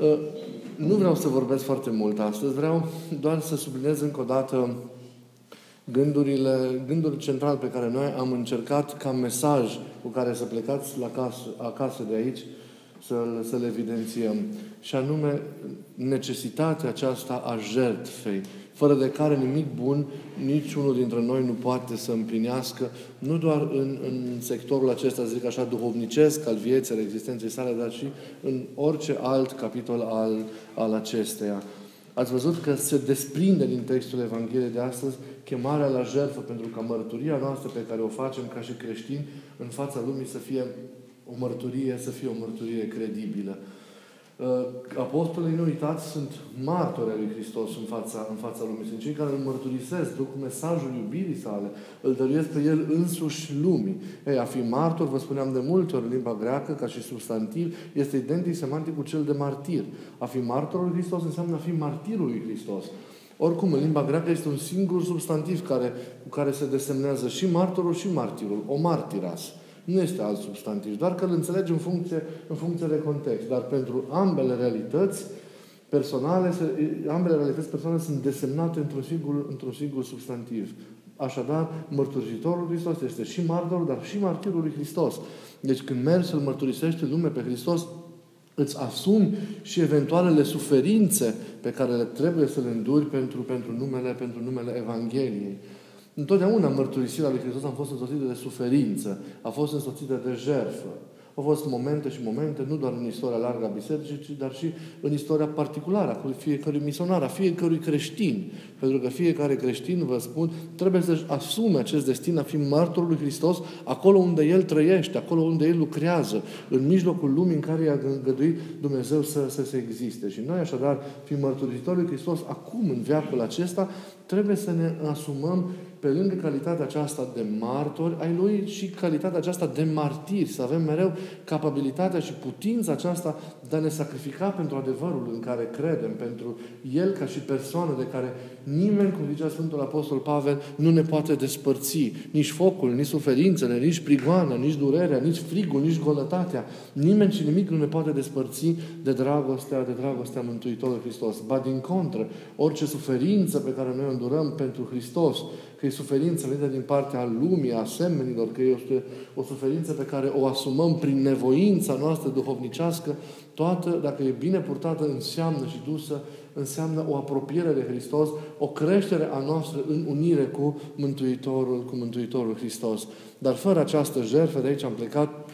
uh, nu vreau să vorbesc foarte mult astăzi, vreau doar să subliniez încă o dată gândurile, gândul central pe care noi am încercat ca mesaj cu care să plecați la casă, acasă de aici, să-l, să-l evidențiem. Și anume, necesitatea aceasta a jertfei, fără de care nimic bun niciunul dintre noi nu poate să împlinească, nu doar în, în sectorul acesta, zic așa, duhovnicesc al vieții, al existenței sale, dar și în orice alt capitol al, al acesteia. Ați văzut că se desprinde din textul Evangheliei de astăzi chemarea la jertfă pentru ca mărturia noastră pe care o facem ca și creștini în fața lumii să fie o mărturie, să fie o mărturie credibilă. Uh, apostolii, nu uitați, sunt martori ai lui Hristos în fața, în fața lumii. Sunt cei care îl mărturisesc, duc mesajul iubirii sale, îl dăruiesc pe el însuși lumii. Ei, a fi martor, vă spuneam de multe ori, limba greacă, ca și substantiv, este identic semantic cu cel de martir. A fi martorul lui Hristos înseamnă a fi martirul lui Hristos. Oricum, în limba greacă este un singur substantiv care, cu care se desemnează și martorul și martirul, o martiras. Nu este alt substantiv, doar că îl înțelegi în funcție, în funcție de context. Dar pentru ambele realități personale, ambele realități personale sunt desemnate într-un singur, într-un singur substantiv. Așadar, mărturisitorul Hristos este și martorul, dar și martirul lui Hristos. Deci când mergi să-L mărturisești în lume pe Hristos, îți asumi și eventualele suferințe pe care le trebuie să le înduri pentru, pentru, numele, pentru numele Evangheliei. Întotdeauna mărturisirea lui Hristos a fost însoțită de suferință, a fost însoțită de jertfă. Au fost momente și momente, nu doar în istoria largă a bisericii, dar și în istoria particulară a fiecărui misionar, a fiecărui creștin. Pentru că fiecare creștin, vă spun, trebuie să-și asume acest destin a fi martorul lui Hristos acolo unde El trăiește, acolo unde El lucrează, în mijlocul lumii în care i-a gângăduit Dumnezeu să, să se existe. Și noi, așadar, fiind mărturisitori lui Hristos acum, în viacul acesta, trebuie să ne asumăm pe lângă calitatea aceasta de martori ai Lui și calitatea aceasta de martiri, să avem mereu capabilitatea și putința aceasta de a ne sacrifica pentru adevărul în care credem, pentru El ca și persoană de care nimeni, cum zicea Sfântul Apostol Pavel, nu ne poate despărți. Nici focul, nici suferințele, nici prigoana, nici durerea, nici frigul, nici golătatea. Nimeni și nimic nu ne poate despărți de dragostea, de dragostea Mântuitorului Hristos. Ba din contră, orice suferință pe care noi o îndurăm pentru Hristos, că e suferință venită din partea lumii, a semenilor, că este o suferință pe care o asumăm prin nevoința noastră duhovnicească, toată, dacă e bine purtată, înseamnă și dusă, înseamnă o apropiere de Hristos, o creștere a noastră în unire cu Mântuitorul, cu Mântuitorul Hristos. Dar fără această jertfă, de aici am plecat,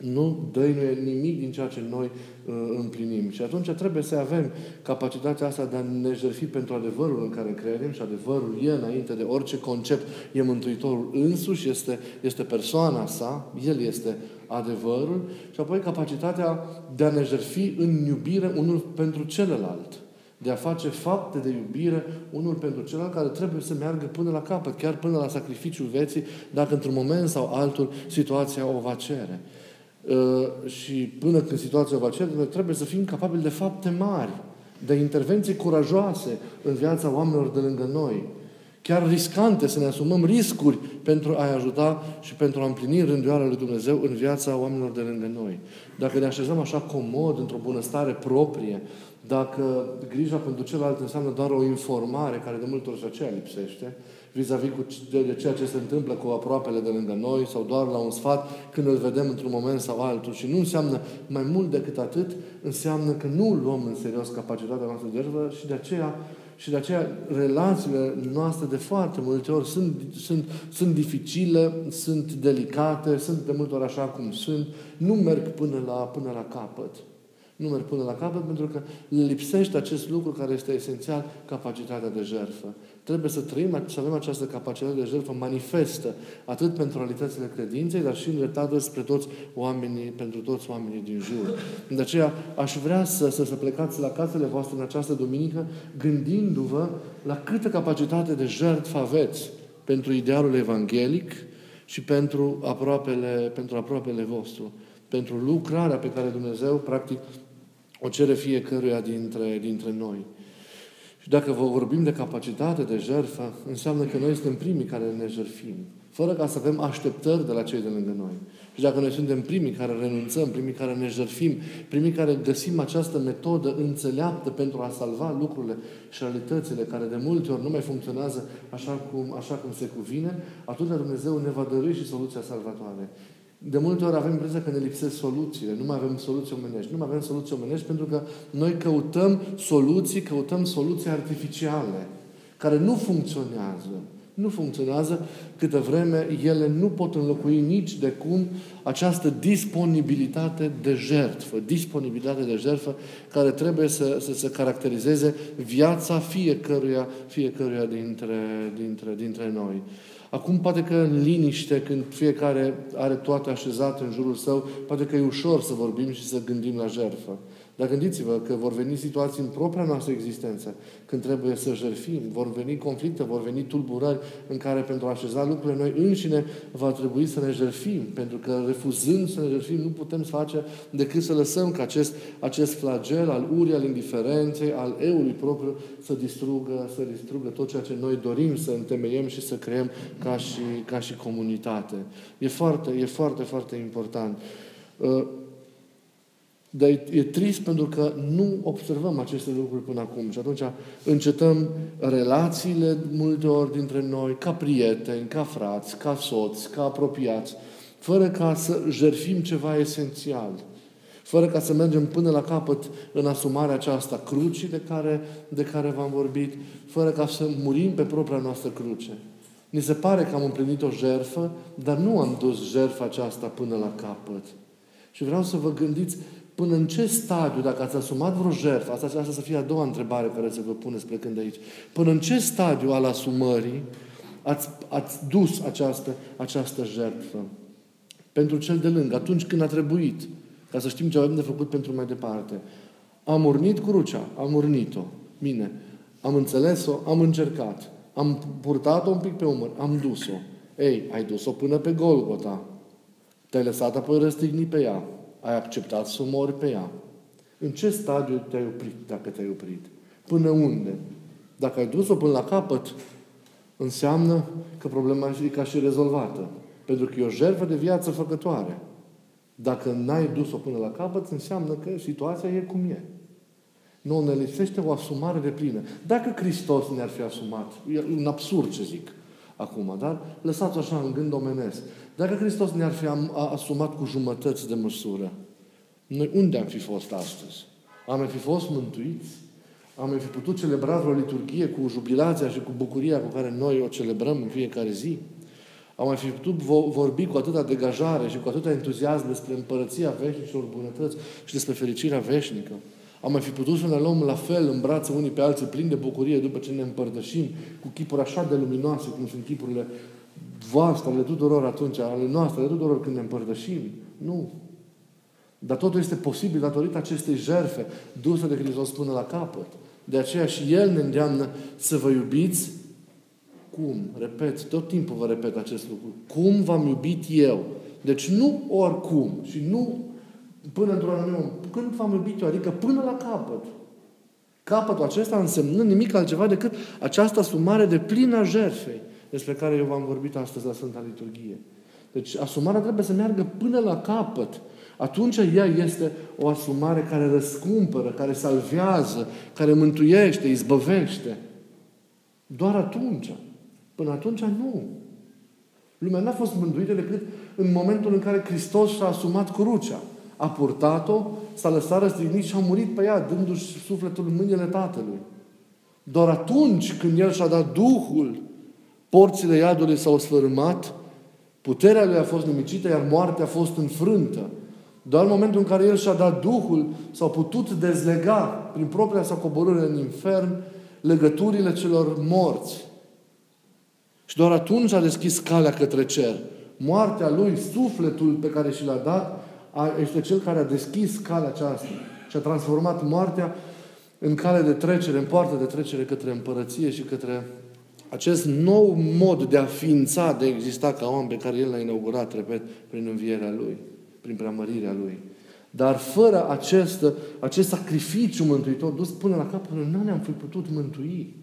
nu dăinuie nimic din ceea ce noi uh, împlinim. Și atunci trebuie să avem capacitatea asta de a ne jertfi pentru adevărul în care credem și adevărul e înainte de orice concept, e Mântuitorul însuși, este, este persoana sa, El este adevărul și apoi capacitatea de a ne jertfi în iubire unul pentru celălalt de a face fapte de iubire unul pentru celălalt care trebuie să meargă până la capăt, chiar până la sacrificiul vieții, dacă într-un moment sau altul situația o va cere. Uh, și până când situația va cere, trebuie să fim capabili de fapte mari, de intervenții curajoase în viața oamenilor de lângă noi. Chiar riscante să ne asumăm riscuri pentru a-i ajuta și pentru a împlini rânduiala lui Dumnezeu în viața oamenilor de lângă noi. Dacă ne așezăm așa comod, într-o bunăstare proprie, dacă grija pentru celălalt înseamnă doar o informare, care de multe ori și aceea lipsește, vis-a-vis cu de ceea ce se întâmplă cu aproapele de lângă noi sau doar la un sfat când îl vedem într-un moment sau altul. Și nu înseamnă mai mult decât atât, înseamnă că nu luăm în serios capacitatea noastră de jertfă și de aceea și de aceea relațiile noastre de foarte multe ori sunt, sunt, sunt dificile, sunt delicate, sunt de multe ori așa cum sunt, nu merg până la, până la capăt nu merg până la capăt pentru că lipsește acest lucru care este esențial, capacitatea de jertfă. Trebuie să trăim, să avem această capacitate de jertfă manifestă, atât pentru realitățile credinței, dar și îndreptată spre toți oamenii, pentru toți oamenii din jur. De aceea aș vrea să, să, să plecați la casele voastre în această duminică, gândindu-vă la câtă capacitate de jertfă aveți pentru idealul evanghelic și pentru aproapele, pentru aproapele vostru pentru lucrarea pe care Dumnezeu, practic, o cere fiecăruia dintre, dintre noi. Și dacă vă vorbim de capacitate de jertfă, înseamnă că noi suntem primii care ne jertfim. fără ca să avem așteptări de la cei de lângă noi. Și dacă noi suntem primii care renunțăm, primii care ne jertfim, primii care găsim această metodă înțeleaptă pentru a salva lucrurile și realitățile care de multe ori nu mai funcționează așa cum, așa cum se cuvine, atunci Dumnezeu ne va dărui și soluția salvatoare. De multe ori avem impresia că ne lipsesc soluțiile, nu mai avem soluții omenești. Nu mai avem soluții omenești pentru că noi căutăm soluții, căutăm soluții artificiale, care nu funcționează. Nu funcționează câtă vreme ele nu pot înlocui nici de cum această disponibilitate de jertfă, disponibilitate de jertfă care trebuie să, să se caracterizeze viața fiecăruia, fiecăruia dintre, dintre, dintre noi. Acum poate că în liniște, când fiecare are toate așezate în jurul său, poate că e ușor să vorbim și să gândim la jertfă. Dar gândiți-vă că vor veni situații în propria noastră existență, când trebuie să jerfim, vor veni conflicte, vor veni tulburări în care pentru a așeza lucrurile noi înșine va trebui să ne jerfim, pentru că refuzând să ne jerfim nu putem să face decât să lăsăm ca acest, acest flagel al urii, al indiferenței, al eului propriu să distrugă, să distrugă tot ceea ce noi dorim să întemeiem și să creăm ca și, ca și comunitate. E foarte, e foarte, foarte important. Uh, dar e, e trist pentru că nu observăm aceste lucruri până acum. Și atunci încetăm relațiile multe ori dintre noi, ca prieteni, ca frați, ca soți, ca apropiați, fără ca să jerfim ceva esențial. Fără ca să mergem până la capăt în asumarea aceasta crucii de care, de care v-am vorbit, fără ca să murim pe propria noastră cruce. Ni se pare că am împlinit o jerfă, dar nu am dus jertfa aceasta până la capăt. Și vreau să vă gândiți Până în ce stadiu, dacă ați asumat vreo jertfă, asta, asta să fie a doua întrebare care să vă puneți plecând de aici, până în ce stadiu al asumării ați, ați dus această, această jertfă? Pentru cel de lângă, atunci când a trebuit, ca să știm ce avem de făcut pentru mai departe. Am urnit crucea, am urnit-o. Bine. Am înțeles-o, am încercat. Am purtat-o un pic pe umăr, am dus-o. Ei, ai dus-o până pe Golgota. Te-ai lăsat apoi răstigni pe ea ai acceptat să mori pe ea. În ce stadiu te-ai oprit, dacă te-ai oprit? Până unde? Dacă ai dus-o până la capăt, înseamnă că problema e ca și rezolvată. Pentru că e o jertfă de viață făcătoare. Dacă n-ai dus-o până la capăt, înseamnă că situația e cum e. Nu, ne lipsește o asumare de plină. Dacă Hristos ne-ar fi asumat, e un absurd ce zic acum, dar lăsați așa în gând omenesc. Dacă Hristos ne-ar fi asumat cu jumătăți de măsură, noi unde am fi fost astăzi? Am fi fost mântuiți? Am fi putut celebra vreo liturghie cu jubilația și cu bucuria cu care noi o celebrăm în fiecare zi? Am mai fi putut vorbi cu atâta degajare și cu atâta entuziasm despre împărăția veșnicilor bunătăți și despre fericirea veșnică? Am mai fi putut să ne luăm la fel în brațe unii pe alții, plini de bucurie după ce ne împărtășim, cu chipuri așa de luminoase, cum sunt chipurile voastre, ale tuturor atunci, ale noastre, ale tuturor când ne împărtășim. Nu. Dar totul este posibil datorită acestei jerfe duse de Hristos până la capăt. De aceea și El ne îndeamnă să vă iubiți cum? Repet, tot timpul vă repet acest lucru. Cum v-am iubit eu? Deci nu oricum și nu până într-un anumit moment. Când v-am iubit eu? Adică până la capăt. Capătul acesta însemnând nimic altceva decât această asumare de plină a jertfei despre care eu v-am vorbit astăzi la Sfânta Liturghie. Deci asumarea trebuie să meargă până la capăt. Atunci ea este o asumare care răscumpără, care salvează, care mântuiește, izbăvește. Doar atunci. Până atunci nu. Lumea n-a fost mântuită decât în momentul în care Hristos și-a asumat crucea. A purtat-o, s-a lăsat răstignit și a murit pe ea, dându-și sufletul în mâinile Tatălui. Doar atunci când El și-a dat Duhul porțile iadului s-au sfârmat, puterea lui a fost nimicită, iar moartea a fost înfrântă. Doar în momentul în care El și-a dat Duhul, s-au putut dezlega prin propria sa coborâre în infern legăturile celor morți. Și doar atunci a deschis calea către cer. Moartea lui, sufletul pe care și l-a dat, este cel care a deschis calea aceasta și a transformat moartea în cale de trecere, în poartă de trecere către împărăție și către acest nou mod de a ființa, de a exista ca om pe care El l-a inaugurat, repet, prin învierea Lui, prin preamărirea Lui. Dar fără acest, acest sacrificiu mântuitor dus până la capăt, nu ne-am fi putut mântui.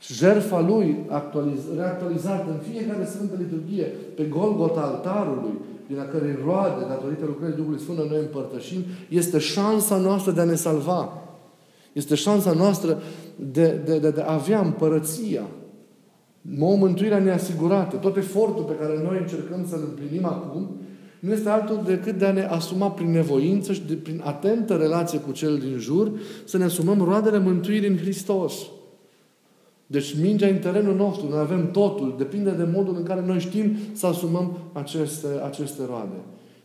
jertfa Lui actualiz, reactualizată în fiecare Sfântă Liturghie, pe Golgota altarului, din a cărei roade, datorită lucrării Duhului Sfânt, noi împărtășim, este șansa noastră de a ne salva. Este șansa noastră de, de, de, de a avea împărăția. O mântuirea neasigurată. Tot efortul pe care noi încercăm să-l împlinim acum nu este altul decât de a ne asuma prin nevoință și de, prin atentă relație cu cel din jur, să ne asumăm roadele mântuirii în Hristos. Deci mingea în terenul nostru, noi avem totul, depinde de modul în care noi știm să asumăm aceste, aceste roade.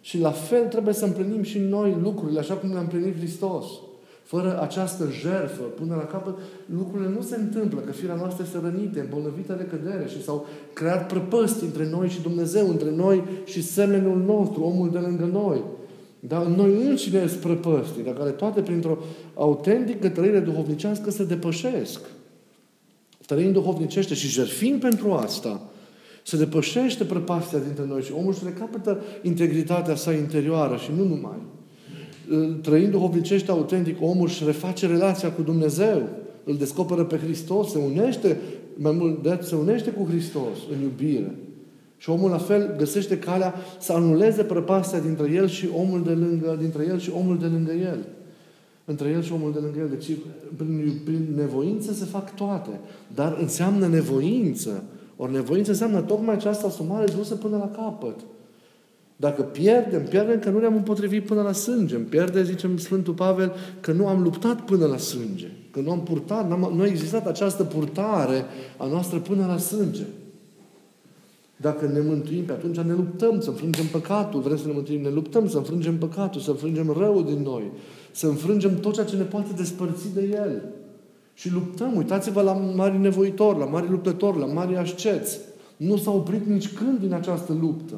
Și la fel trebuie să împlinim și noi lucrurile, așa cum le-a împlinit Hristos. Fără această jertfă, până la capăt, lucrurile nu se întâmplă, că firea noastră este rănită, îmbolnăvită de cădere și s-au creat prăpăsti între noi și Dumnezeu, între noi și semenul nostru, omul de lângă noi. Dar noi înșine sunt prăpăstii, dar care toate printr-o autentică trăire duhovnicească se depășesc. Trăind duhovnicește și jerfind pentru asta, se depășește prăpastia dintre noi și omul își recapătă integritatea sa interioară și nu numai trăind duhovnicește autentic, omul își reface relația cu Dumnezeu, îl descoperă pe Hristos, se unește, mai mult de se unește cu Hristos în iubire. Și omul la fel găsește calea să anuleze prăpastia dintre el și omul de lângă, dintre el și omul de lângă el. Între el și omul de lângă el. Deci prin, prin nevoință se fac toate. Dar înseamnă nevoință. Ori nevoință înseamnă tocmai această asumare dusă până la capăt. Dacă pierdem, pierdem că nu ne-am împotrivit până la sânge. Pierde, zicem Sfântul Pavel, că nu am luptat până la sânge. Că nu am purtat, n-am, nu a existat această purtare a noastră până la sânge. Dacă ne mântuim, pe atunci ne luptăm să înfrângem păcatul. Vrem să ne mântuim, ne luptăm să înfrângem păcatul, să înfrângem răul din noi. Să înfrângem tot ceea ce ne poate despărți de El. Și luptăm. Uitați-vă la mari nevoitori, la mari luptători, la mari asceți. Nu s-au oprit nici când din această luptă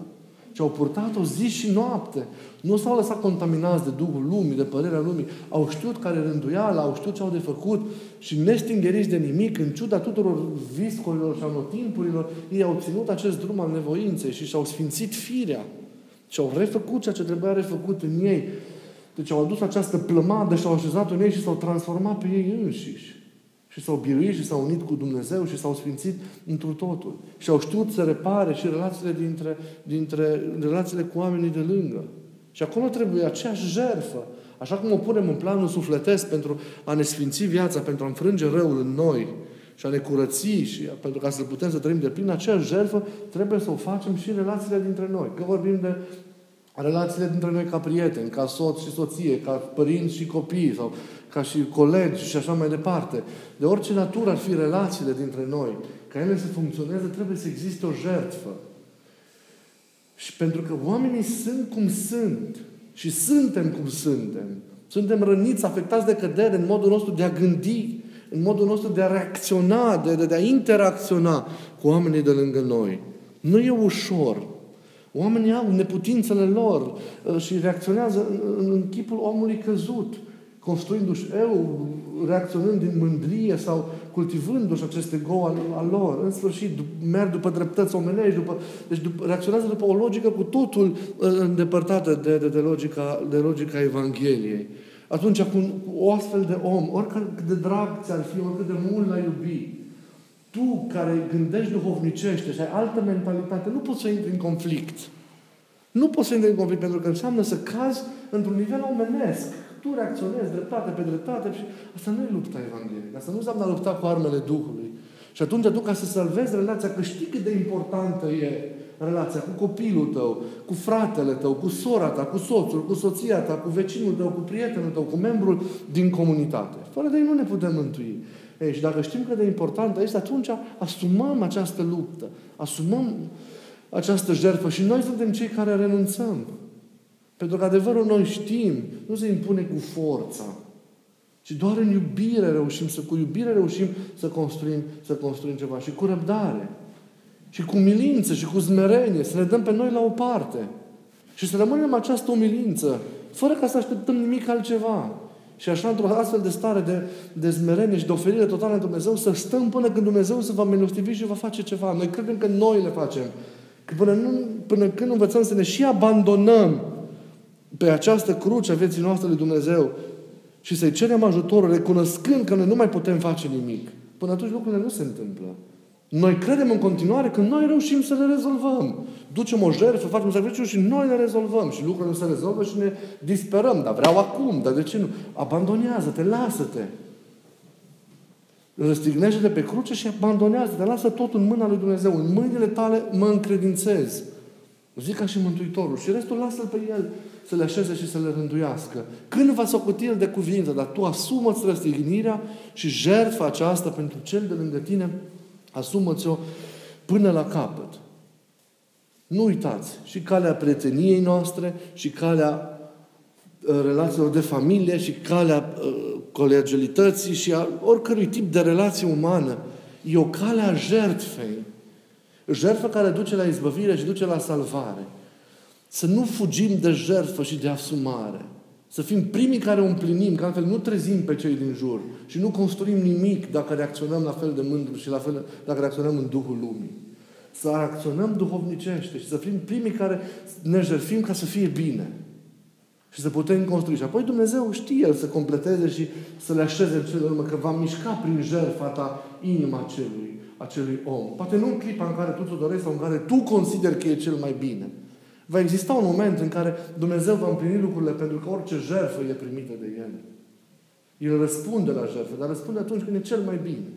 ci au purtat-o zi și noapte. Nu s-au lăsat contaminați de Duhul lumii, de părerea lumii. Au știut care rânduială, au știut ce au de făcut și nestingeriți de nimic, în ciuda tuturor viscolilor și anotimpurilor, ei au ținut acest drum al nevoinței și și-au sfințit firea. Și au refăcut ceea ce trebuia refăcut în ei. Deci au adus această plămadă și au așezat în ei și s-au transformat pe ei înșiși și s-au biruit și s-au unit cu Dumnezeu și s-au sfințit întru totul. Și au știut să repare și relațiile dintre, dintre relațiile cu oamenii de lângă. Și acolo trebuie aceeași jerfă. Așa cum o punem în planul sufletesc pentru a ne sfinți viața, pentru a înfrânge răul în noi și a ne curăți și pentru ca să putem să trăim de plin, aceeași jerfă trebuie să o facem și în relațiile dintre noi. Că vorbim de relațiile dintre noi ca prieteni, ca soț și soție, ca părinți și copii sau ca și colegi și așa mai departe. De orice natură ar fi relațiile dintre noi, ca ele să funcționeze, trebuie să existe o jertfă. Și pentru că oamenii sunt cum sunt și suntem cum suntem, suntem răniți, afectați de cădere în modul nostru de a gândi, în modul nostru de a reacționa, de, de, de a interacționa cu oamenii de lângă noi. Nu e ușor. Oamenii au neputințele lor uh, și reacționează în, în chipul omului căzut construindu-și eu, reacționând din mândrie sau cultivându-și aceste gou al, al lor. În sfârșit, merg după dreptăți omenești, după, deci după, reacționează după o logică cu totul uh, îndepărtată de, de, de, logica, de logica Evangheliei. Atunci, cu o astfel de om, oricât de drag ți-ar fi, oricât de mult l-ai iubi, tu care gândești duhovnicește și ai altă mentalitate, nu poți să intri în conflict. Nu poți să intri în conflict pentru că înseamnă să cazi într-un nivel omenesc tu reacționezi dreptate pe dreptate și asta nu e lupta Evangheliei. Asta nu înseamnă a lupta cu armele Duhului. Și atunci tu, ca să salvezi relația, că știi cât de importantă e relația cu copilul tău, cu fratele tău, cu sora ta, cu soțul, cu soția ta, cu vecinul tău, cu prietenul tău, cu membrul din comunitate. Fără de ei nu ne putem mântui. Ei, și dacă știm cât de importantă este, atunci asumăm această luptă, asumăm această jertfă și noi suntem cei care renunțăm. Pentru că adevărul noi știm, nu se impune cu forța, ci doar în iubire reușim să, cu iubire reușim să construim, să construim ceva. Și cu răbdare. Și cu umilință și cu zmerenie. Să ne dăm pe noi la o parte. Și să rămânem această umilință, fără ca să așteptăm nimic altceva. Și așa, într-o astfel de stare de, de zmerenie și de oferire totală în Dumnezeu, să stăm până când Dumnezeu se va milostivi și va face ceva. Noi credem că noi le facem. Că până, nu, până când învățăm să ne și abandonăm pe această cruce a vieții noastre lui Dumnezeu și să-i cerem ajutorul, recunoscând că noi nu mai putem face nimic. Până atunci lucrurile nu se întâmplă. Noi credem în continuare că noi reușim să le rezolvăm. Ducem o jertfă, facem sacrificiu și noi le rezolvăm. Și lucrurile nu se rezolvă și ne disperăm. Dar vreau acum, dar de ce nu? Abandonează-te, lasă-te. Răstignește-te pe cruce și abandonează-te. Lasă tot în mâna lui Dumnezeu. În mâinile tale mă încredințez. Zic ca și Mântuitorul. Și restul lasă-L pe El să le așeze și să le rânduiască. Când va socoti El de cuvinte, dar tu asumă-ți răstignirea și jertfa aceasta pentru cel de lângă tine, asumă-ți-o până la capăt. Nu uitați, și calea prieteniei noastre, și calea uh, relațiilor de familie, și calea uh, colegialității și a oricărui tip de relație umană. E o cale a jertfei. Jertfă care duce la izbăvire și duce la salvare. Să nu fugim de jertfă și de asumare. Să fim primii care o împlinim, că altfel nu trezim pe cei din jur și nu construim nimic dacă reacționăm la fel de mândru și la fel dacă reacționăm în Duhul Lumii. Să reacționăm duhovnicește și să fim primii care ne jertfim ca să fie bine. Și să putem construi. Și apoi Dumnezeu știe El să completeze și să le așeze în cele urmă, că va mișca prin jertfa ta inima acelui, acelui om. Poate nu în clipa în care tu ți-o dorești sau în care tu consideri că e cel mai bine. Va exista un moment în care Dumnezeu va împlini lucrurile pentru că orice jertfă e primită de El. El răspunde la jertfă, dar răspunde atunci când e cel mai bine.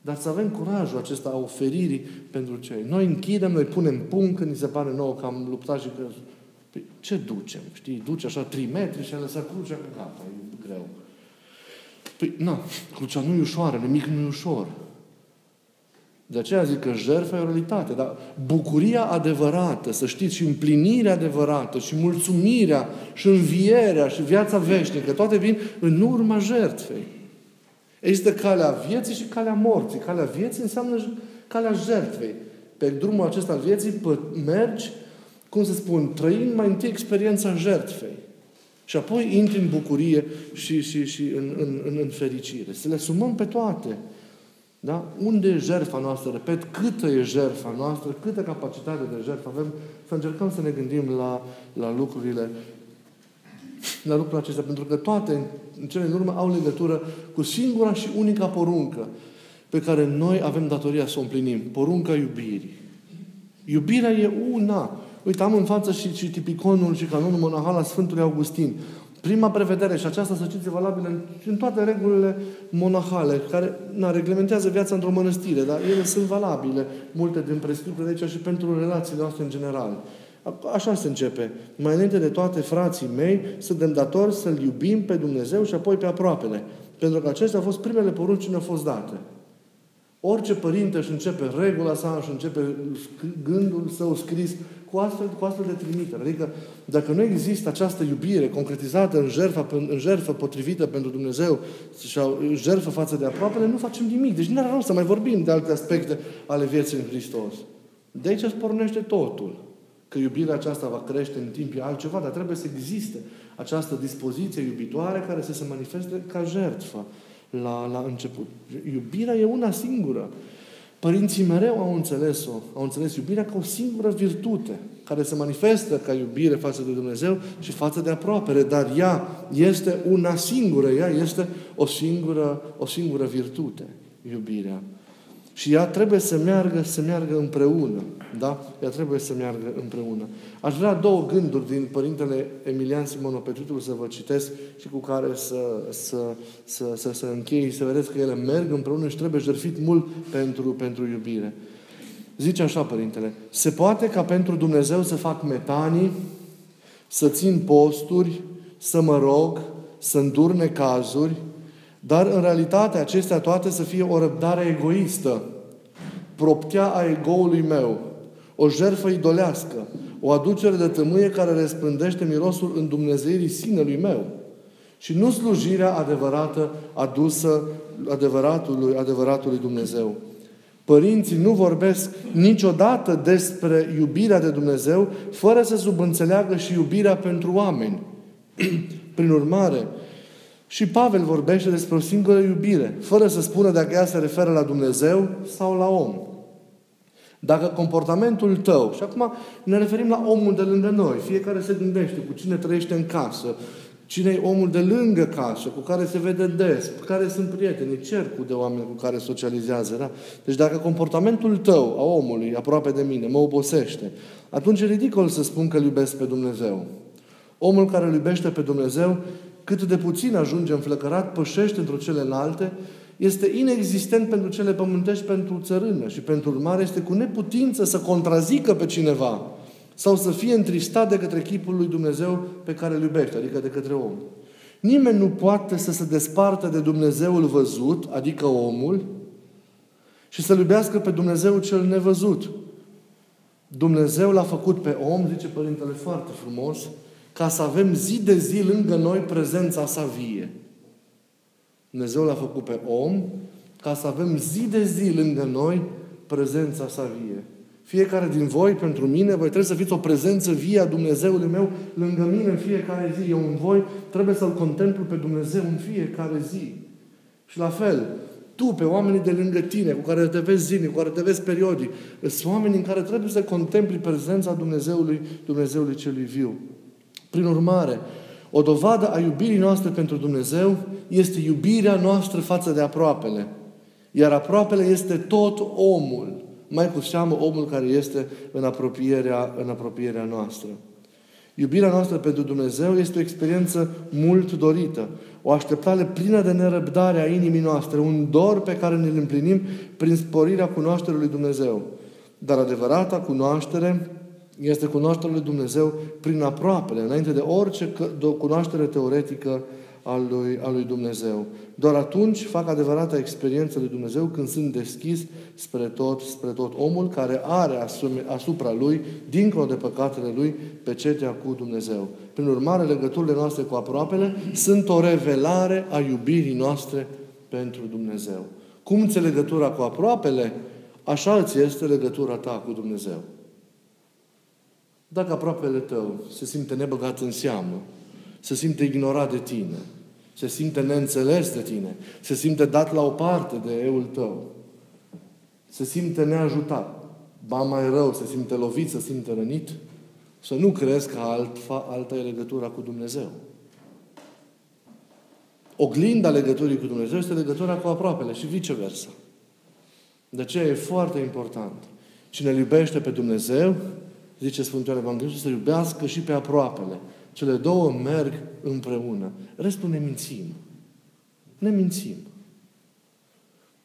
Dar să avem curajul acesta a oferirii pentru cei. Noi închidem, noi punem punct când ni se pare nouă că am luptat și că... Păi, ce ducem? Știi? Duce așa 3 metri și a lăsat crucea, că gata, e greu. Păi, nu, crucea nu e ușoară, nimic nu e ușor. De aceea zic că jertfa e o realitate, dar bucuria adevărată, să știți, și împlinirea adevărată, și mulțumirea, și învierea, și viața veșnică, toate vin în urma jertfei. Există calea vieții și calea morții. Calea vieții înseamnă calea jertfei. Pe drumul acesta al vieții mergi, cum să spun, trăind mai întâi experiența jertfei. Și apoi intri în bucurie și, și, și în, în, în, în fericire. Să le sumăm pe toate. Da? Unde e jertfa noastră? Repet, câtă e jertfa noastră, câtă capacitate de jertfă avem, să încercăm să ne gândim la, la lucrurile la lucrurile acestea, pentru că toate, în cele în urmă, au legătură cu singura și unica poruncă pe care noi avem datoria să o împlinim. Porunca iubirii. Iubirea e una. Uite, am în față și, și tipiconul și canonul monahal al Sfântului Augustin. Prima prevedere, și aceasta să știți, valabilă în, în toate regulile monahale, care na, reglementează viața într-o mănăstire, dar ele sunt valabile, multe din prescripturi de aici și pentru relațiile noastre în general. Așa se începe. Mai înainte de toate, frații mei, suntem datori să-L iubim pe Dumnezeu și apoi pe aproapele. Pentru că acestea au fost primele porunci ce ne-au fost date. Orice părinte își începe regula sa, își începe gândul său scris cu astfel, cu astfel de trimitere. Adică, dacă nu există această iubire concretizată în jertfă, în jertfă potrivită pentru Dumnezeu și în jertfă față de aproapele, nu facem nimic. Deci nu are rost să mai vorbim de alte aspecte ale vieții în Hristos. De aici îți pornește totul. Că iubirea aceasta va crește în timp e altceva, dar trebuie să existe această dispoziție iubitoare care să se manifeste ca jertfă la, la început. Iubirea e una singură. Părinții mereu au înțeles-o, au înțeles iubirea ca o singură virtute, care se manifestă ca iubire față de Dumnezeu și față de aproapele, dar ea este una singură, ea este o singură, o singură virtute, iubirea. Și ea trebuie să meargă, să meargă împreună. Da? Ea trebuie să meargă împreună. Aș vrea două gânduri din Părintele Emilian Simonopetritul să vă citesc și cu care să, să, să, să, să închei, să vedeți că ele merg împreună și trebuie jertfit mult pentru, pentru iubire. Zice așa, Părintele, se poate ca pentru Dumnezeu să fac metanii, să țin posturi, să mă rog, să îndurne cazuri, dar în realitate acestea toate să fie o răbdare egoistă, proptea a egoului meu, o jertfă idolească, o aducere de tămâie care răspândește mirosul în Dumnezeirii sinelui meu și nu slujirea adevărată adusă adevăratului, adevăratului Dumnezeu. Părinții nu vorbesc niciodată despre iubirea de Dumnezeu fără să subînțeleagă și iubirea pentru oameni. Prin urmare, și Pavel vorbește despre o singură iubire, fără să spună dacă ea se referă la Dumnezeu sau la om. Dacă comportamentul tău, și acum ne referim la omul de lângă noi, fiecare se gândește cu cine trăiește în casă, Cine e omul de lângă casă, cu care se vede des, cu care sunt prieteni, cercul de oameni cu care socializează. Da? Deci dacă comportamentul tău, a omului, aproape de mine, mă obosește, atunci e ridicol să spun că îl iubesc pe Dumnezeu. Omul care îl iubește pe Dumnezeu, cât de puțin ajunge înflăcărat, pășește într-o celelalte, este inexistent pentru cele pământești, pentru țărână și pentru urmare este cu neputință să contrazică pe cineva sau să fie întristat de către chipul lui Dumnezeu pe care îl iubește, adică de către om. Nimeni nu poate să se despartă de Dumnezeul văzut, adică omul, și să-L iubească pe Dumnezeu cel nevăzut. Dumnezeu l-a făcut pe om, zice Părintele foarte frumos, ca să avem zi de zi lângă noi prezența sa vie. Dumnezeu l-a făcut pe om ca să avem zi de zi lângă noi prezența sa vie. Fiecare din voi, pentru mine, voi trebuie să fiți o prezență vie a Dumnezeului meu lângă mine în fiecare zi. Eu în voi trebuie să-L contemplu pe Dumnezeu în fiecare zi. Și la fel, tu, pe oamenii de lângă tine, cu care te vezi zilnic, cu care te vezi periodic, sunt oameni în care trebuie să contempli prezența Dumnezeului, Dumnezeului celui viu. Prin urmare, o dovadă a iubirii noastre pentru Dumnezeu este iubirea noastră față de aproapele. Iar aproapele este tot omul. Mai cu seamă omul care este în apropierea, în apropierea noastră. Iubirea noastră pentru Dumnezeu este o experiență mult dorită, o așteptare plină de nerăbdare a inimii noastre, un dor pe care ne-l împlinim prin sporirea cunoașterii lui Dumnezeu. Dar adevărata cunoaștere este cunoașterea lui Dumnezeu prin aproapele, înainte de orice cunoaștere teoretică al lui, al lui Dumnezeu. Doar atunci fac adevărata experiență lui Dumnezeu când sunt deschis spre tot, spre tot omul care are asupra lui, dincolo de păcatele lui, pe cetea cu Dumnezeu. Prin urmare, legăturile noastre cu aproapele sunt o revelare a iubirii noastre pentru Dumnezeu. Cum ți legătura cu aproapele, așa îți este legătura ta cu Dumnezeu. Dacă aproapele tău se simte nebăgat în seamă, se simte ignorat de tine, se simte neînțeles de tine, se simte dat la o parte de eul tău, se simte neajutat, ba mai rău, se simte lovit, se simte rănit, să nu crezi că alt, alta e legătura cu Dumnezeu. Oglinda legăturii cu Dumnezeu este legătura cu aproapele și viceversa. De aceea e foarte important. Cine îl iubește pe Dumnezeu, zice Sfântul Evanghelie, să iubească și pe aproapele. Cele două merg împreună. Restul ne mințim. Ne mințim.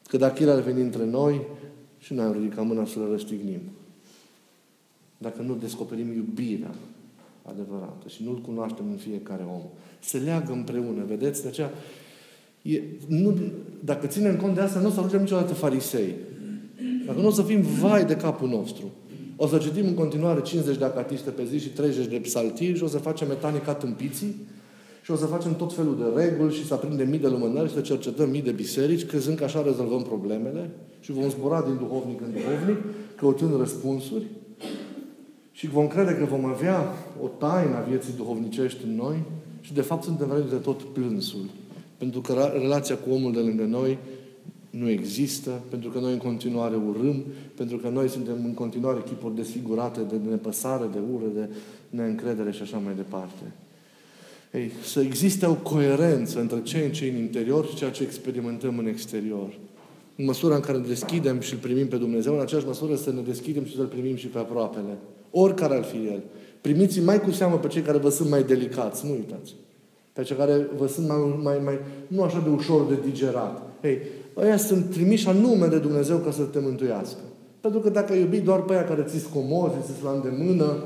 Că dacă El ar veni între noi, și noi am ridicat mâna să-L răstignim. Dacă nu descoperim iubirea adevărată și nu-L cunoaștem în fiecare om. Se leagă împreună, vedeți? De aceea, e, nu, dacă ținem cont de asta, nu o să ajungem niciodată farisei. Dacă nu o să fim vai de capul nostru. O să citim în continuare 50 de acatiste pe zi și 30 de psaltiri și o să facem metanica tâmpiții și o să facem tot felul de reguli și să aprindem mii de lumânări și să cercetăm mii de biserici, crezând că așa rezolvăm problemele și vom zbura din duhovnic în duhovnic, căutând răspunsuri și vom crede că vom avea o taină a vieții duhovnicești în noi și de fapt suntem de tot plânsul. Pentru că relația cu omul de lângă noi nu există, pentru că noi în continuare urâm, pentru că noi suntem în continuare chipuri desfigurate de nepăsare, de ură, de neîncredere și așa mai departe. Ei, să existe o coerență între ce în ce în interior și ceea ce experimentăm în exterior. În măsura în care ne deschidem și îl primim pe Dumnezeu, în aceeași măsură să ne deschidem și să-L primim și pe aproapele. Oricare ar fi El. Primiți mai cu seamă pe cei care vă sunt mai delicați, nu uitați. Pe cei care vă sunt mai, mai, mai nu așa de ușor de digerat. Ei, ăia sunt trimiși anume de Dumnezeu ca să te mântuiască. Pentru că dacă iubi doar pe aia care ți-s comozi, ți-s la îndemână,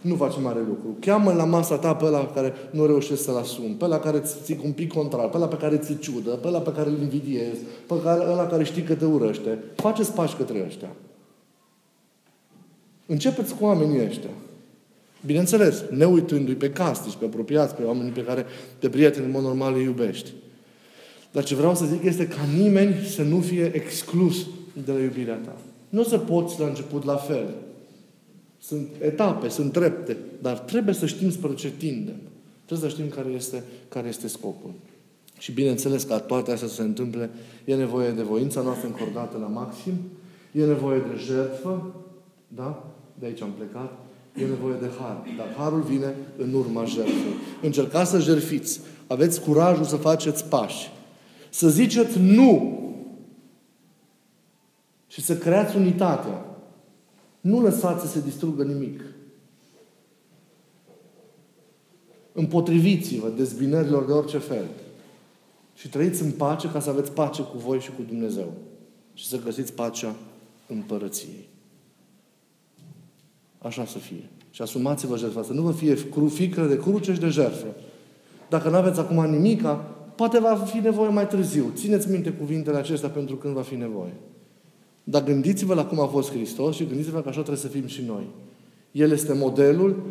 nu faci mare lucru. Cheamă la masa ta pe ăla care nu reușești să-l asumi, pe ăla care ți un pic contrar, pe ăla pe care ți ciudă, pe ăla pe care îl invidiezi, pe ăla care știi că te urăște. Faceți pași către ăștia. Începeți cu oamenii ăștia. Bineînțeles, ne uitându-i pe castici, pe apropiați, pe oamenii pe care te prieteni în mod normal îi iubești. Dar ce vreau să zic este ca nimeni să nu fie exclus de la iubirea ta. Nu o să poți la început la fel. Sunt etape, sunt trepte, dar trebuie să știm spre ce tindem. Trebuie să știm care este, care este scopul. Și bineînțeles, ca toate astea să se întâmple, e nevoie de voința noastră încordată la maxim, e nevoie de jertfă, da? De aici am plecat, E nevoie de har. Dar harul vine în urma jertfei. Încercați să jerfiți. Aveți curajul să faceți pași. Să ziceți nu. Și să creați unitatea. Nu lăsați să se distrugă nimic. Împotriviți-vă dezbinărilor de orice fel. Și trăiți în pace ca să aveți pace cu voi și cu Dumnezeu. Și să găsiți pacea împărăției. Așa să fie. Și asumați-vă jertfa. Să nu vă fie frică de cruce și de jertfă. Dacă nu aveți acum nimica, poate va fi nevoie mai târziu. Țineți minte cuvintele acestea pentru când va fi nevoie. Dar gândiți-vă la cum a fost Hristos și gândiți-vă că așa trebuie să fim și noi. El este modelul,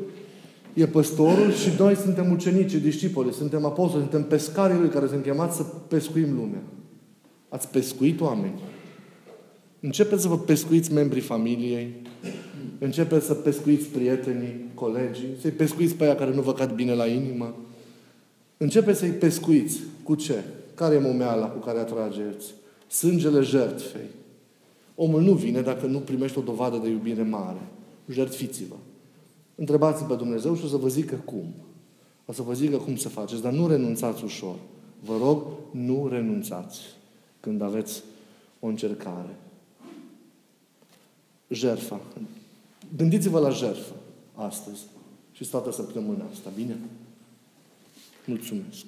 e păstorul și noi suntem ucenici, discipoli, suntem apostoli, suntem pescarii Lui care sunt chemați să pescuim lumea. Ați pescuit oameni. Începeți să vă pescuiți membrii familiei, începeți să pescuiți prietenii, colegii, să-i pescuiți pe aia care nu vă cad bine la inimă. Începeți să-i pescuiți. Cu ce? Care e momeala cu care atrageți? Sângele jertfei. Omul nu vine dacă nu primește o dovadă de iubire mare. Jertfiți-vă. Întrebați pe Dumnezeu și o să vă zică cum. O să vă zică cum să faceți, dar nu renunțați ușor. Vă rog, nu renunțați când aveți o încercare. Jerfa. Gândiți-vă la jerfă astăzi și toată săptămâna asta, bine? Mulțumesc!